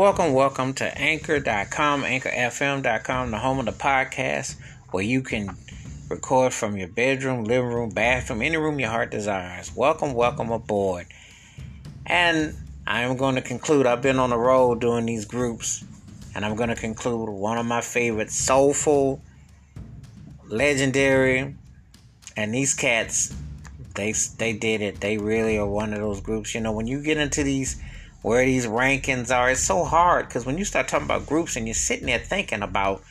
Welcome, welcome to Anchor.com, AnchorFM.com, the home of the podcast, where you can record from your bedroom, living room, bathroom, any room your heart desires. Welcome, welcome aboard. And I'm going to conclude. I've been on the road doing these groups, and I'm going to conclude one of my favorite soulful, legendary, and these cats, they they did it. They really are one of those groups. You know, when you get into these where these rankings are, it's so hard because when you start talking about groups and you're sitting there thinking about,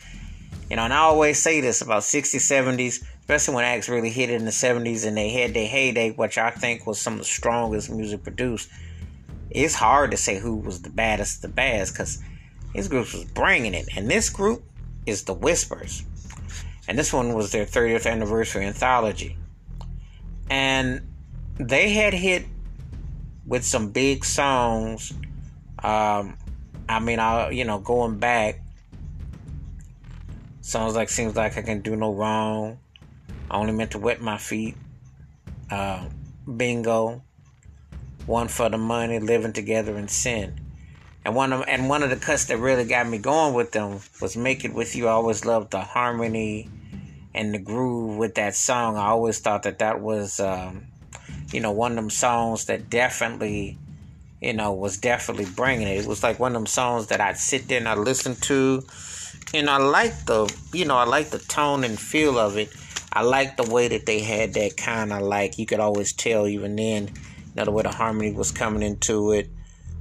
you know, and I always say this about 60s, 70s, especially when acts really hit it in the 70s and they had their heyday, which I think was some of the strongest music produced. It's hard to say who was the baddest, the baddest, because these groups was bringing it. And this group is the Whispers. And this one was their 30th anniversary anthology. And they had hit with some big songs. Um, I mean, I you know going back, songs like "Seems Like I Can Do No Wrong," "I Only Meant to Wet My Feet," uh, "Bingo," "One for the Money," "Living Together in Sin." And one of and one of the cuts that really got me going with them was "Make It With You." I always loved the harmony and the groove with that song. I always thought that that was. Um, you know, one of them songs that definitely, you know, was definitely bringing it. It was like one of them songs that I'd sit there and I listen to, and I like the, you know, I like the tone and feel of it. I like the way that they had that kind of like you could always tell even then, you know, the way the harmony was coming into it.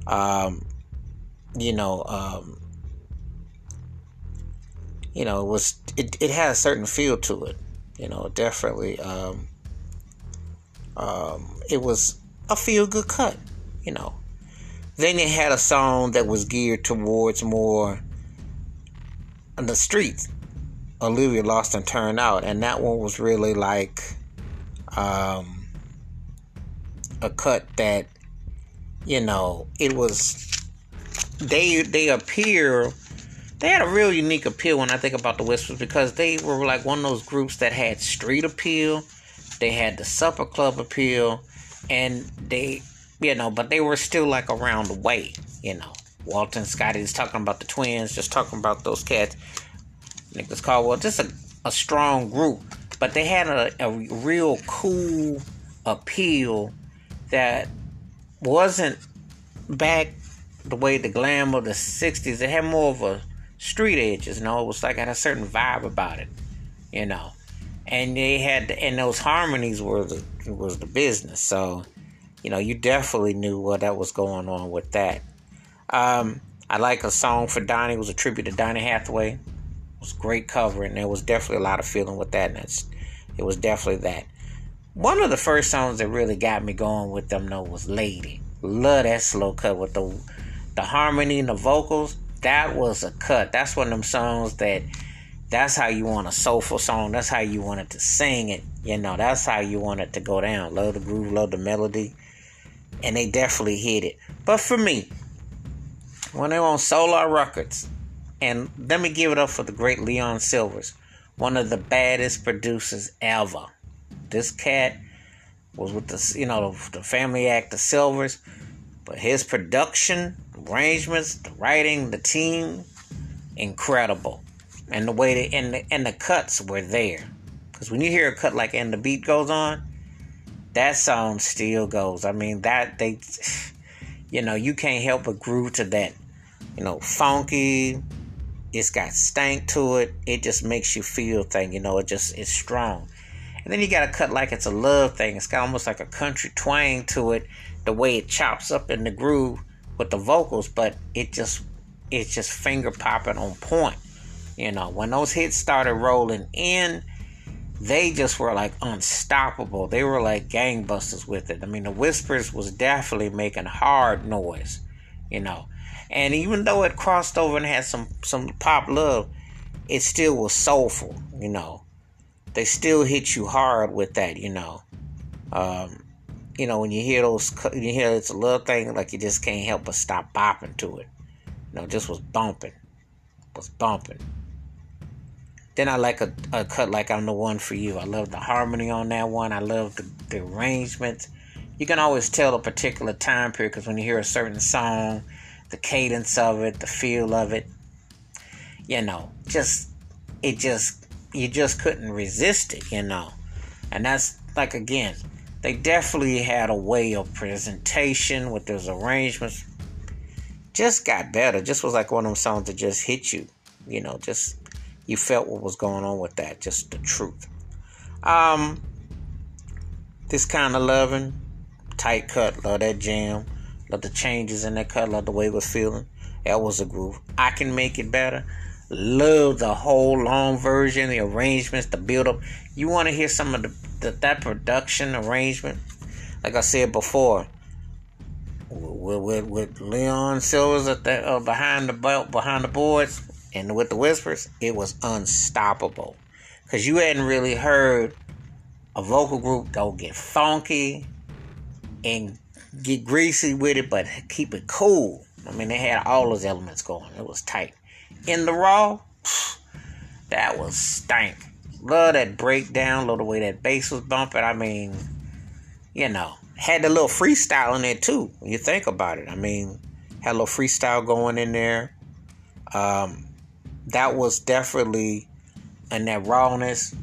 Um, you know, um, you know, it was it, it had a certain feel to it. You know, definitely. Um, um, it was a feel good cut, you know. Then they had a song that was geared towards more the streets. Olivia Lost and Turned Out, and that one was really like um, a cut that you know it was. They they appear they had a real unique appeal when I think about the Whispers because they were like one of those groups that had street appeal they had the supper club appeal, and they, you know, but they were still like around the way, you know. Walton Scotty is talking about the twins, just talking about those cats. Nicholas Caldwell, just a, a strong group, but they had a, a real cool appeal that wasn't back the way the glam of the 60s. It had more of a street edges, you know. It was like had a certain vibe about it, you know and they had and those harmonies were the was the business. So, you know, you definitely knew what that was going on with that. Um, I like a song for Donny. It was a tribute to Donny Hathaway. It was great cover, and there was definitely a lot of feeling with that. And it was definitely that. One of the first songs that really got me going with them though was "Lady." Love that slow cut with the the harmony and the vocals. That was a cut. That's one of them songs that that's how you want a soulful song. That's how you want it to sing it. You know, that's how you want it to go down. Love the groove, love the melody. And they definitely hit it. But for me, when they were on Solar Records, and let me give it up for the great Leon Sylvers, one of the baddest producers ever. This cat was with the you know the family act, the Sylvers, but his production, arrangements, the writing, the team, incredible and the way they and the, and the cuts were there. Because when you hear a cut like and the beat goes on, that song still goes. I mean that they, you know, you can't help but groove to that. You know, funky. It's got stank to it. It just makes you feel thing. You know, it just it's strong. And then you got to cut like it's a love thing. It's got almost like a country twang to it. The way it chops up in the groove with the vocals, but it just it's just finger popping on point. You know, when those hits started rolling in, they just were like unstoppable. They were like gangbusters with it. I mean, the Whispers was definitely making hard noise, you know. And even though it crossed over and had some some pop love, it still was soulful, you know. They still hit you hard with that, you know. Um, you know, when you hear those, you hear it's a little thing like you just can't help but stop bopping to it. You know, just was bumping, was bumping. Then I like a, a cut like I'm the one for you. I love the harmony on that one. I love the, the arrangements. You can always tell a particular time period because when you hear a certain song, the cadence of it, the feel of it. You know, just it just you just couldn't resist it, you know. And that's like again, they definitely had a way of presentation with those arrangements. Just got better. Just was like one of them songs that just hit you. You know, just you felt what was going on with that, just the truth. Um this kind of loving, tight cut, love that jam, love the changes in that cut, love the way it was feeling. That was a groove. I can make it better. Love the whole long version, the arrangements, the build up. You want to hear some of the, the, that production arrangement? Like I said before, with, with, with Leon Sylvers at the, uh, behind the belt, behind the boards, and with the whispers, it was unstoppable. Because you hadn't really heard a vocal group go get funky and get greasy with it, but keep it cool. I mean, they had all those elements going. It was tight in the raw, that was stank. Love that breakdown, love the way that bass was bumping. I mean, you know, had a little freestyle in there too. When you think about it, I mean, had a little freestyle going in there. Um, that was definitely in that rawness.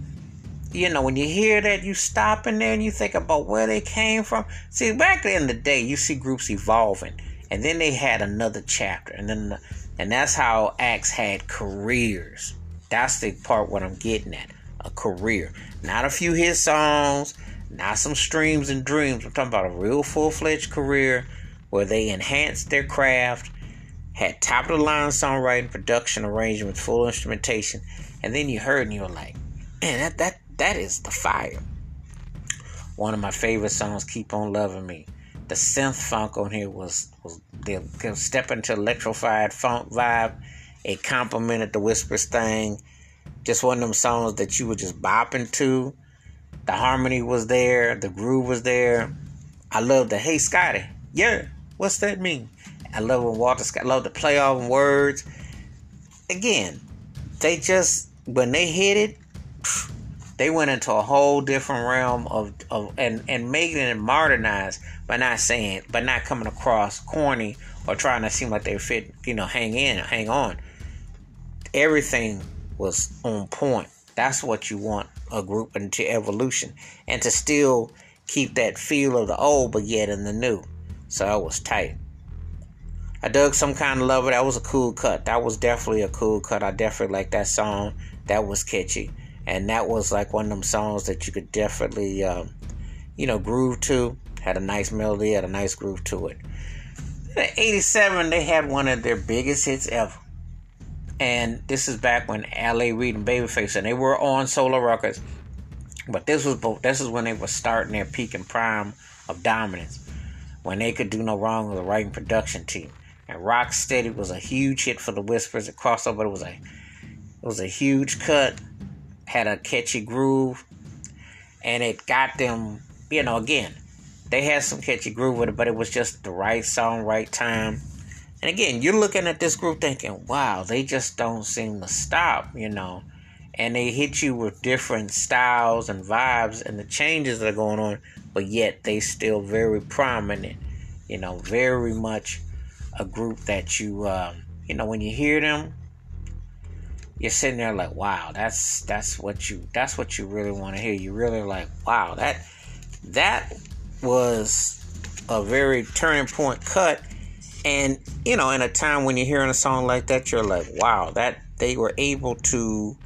You know, when you hear that, you stop in there and you think about where they came from. See, back in the day, you see groups evolving, and then they had another chapter, and then and that's how acts had careers. That's the part what I'm getting at. A career. Not a few hit songs, not some streams and dreams. I'm talking about a real full fledged career where they enhanced their craft, had top of the line songwriting, production, arrangement, full instrumentation, and then you heard and you were like, man, that that that is the fire. One of my favorite songs, Keep On Loving Me the synth funk on here was was they step into electrified funk vibe. It complemented the whispers thing. Just one of them songs that you were just bopping to. The harmony was there, the groove was there. I love the hey Scotty, yeah, what's that mean? I love when Walter Scott love the play on words. Again, they just when they hit it, they went into a whole different realm of, of and, and making it modernized by not saying by not coming across corny or trying to seem like they fit, you know, hang in, hang on. Everything was on point. That's what you want a group into evolution. And to still keep that feel of the old but yet in the new. So I was tight. I dug some kind of lover. That was a cool cut. That was definitely a cool cut. I definitely like that song. That was catchy and that was like one of them songs that you could definitely, um, you know, groove to. Had a nice melody, had a nice groove to it. In '87, they had one of their biggest hits ever, and this is back when L.A. Reid and Babyface, and they were on Solar Records. But this was this is when they were starting their peak and prime of dominance, when they could do no wrong with the writing production team. And Rock Steady was a huge hit for the Whispers. It crossed over. It was a it was a huge cut had a catchy groove, and it got them, you know, again, they had some catchy groove with it, but it was just the right song, right time. And again, you're looking at this group thinking, wow, they just don't seem to stop, you know. And they hit you with different styles and vibes and the changes that are going on, but yet they still very prominent, you know, very much a group that you, uh, you know, when you hear them, you're sitting there like, wow, that's that's what you that's what you really want to hear. You really like, wow, that that was a very turning point cut. And you know, in a time when you're hearing a song like that, you're like, wow, that they were able to,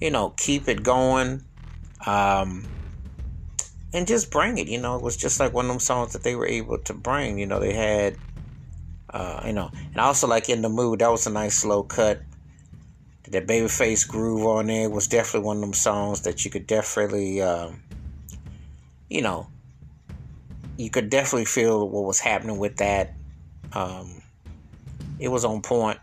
you know, keep it going, um, and just bring it. You know, it was just like one of them songs that they were able to bring. You know, they had, uh, you know, and also like in the mood, that was a nice slow cut. That babyface groove on there was definitely one of them songs that you could definitely um, you know you could definitely feel what was happening with that. Um, it was on point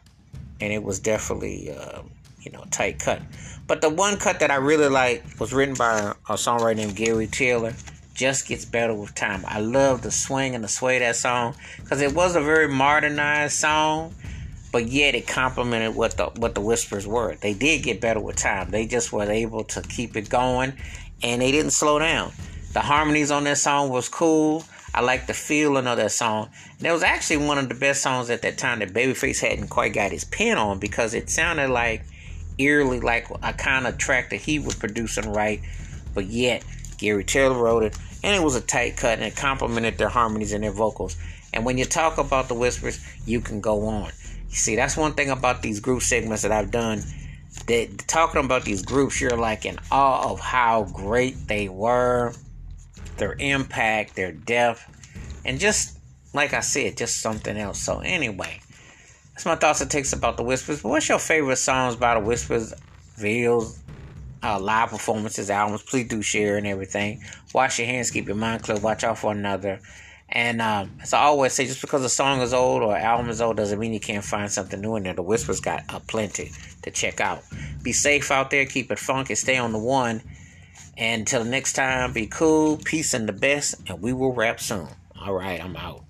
and it was definitely uh, you know tight cut. But the one cut that i really like was written by a songwriter named gary taylor just gets better with time i love the swing and the sway that song because it was a very modernized song but yet it complemented what the what the whispers were. They did get better with time. They just were able to keep it going, and they didn't slow down. The harmonies on that song was cool. I like the feeling of that song. And it was actually one of the best songs at that time that Babyface hadn't quite got his pen on because it sounded like eerily like a kind of track that he was producing right, but yet Gary Taylor wrote it, and it was a tight cut and it complemented their harmonies and their vocals. And when you talk about the whispers, you can go on. You see, that's one thing about these group segments that I've done. That talking about these groups, you're like in awe of how great they were, their impact, their depth, and just like I said, just something else. So anyway, that's my thoughts and takes about the Whispers. But what's your favorite songs by the Whispers, videos, uh, live performances, albums? Please do share and everything. Wash your hands, keep your mind clear, watch out for another. And um, as I always say, just because a song is old or album is old doesn't mean you can't find something new in there. The Whispers got a plenty to check out. Be safe out there, keep it funky, stay on the one. And until next time, be cool, peace, and the best. And we will wrap soon. All right, I'm out.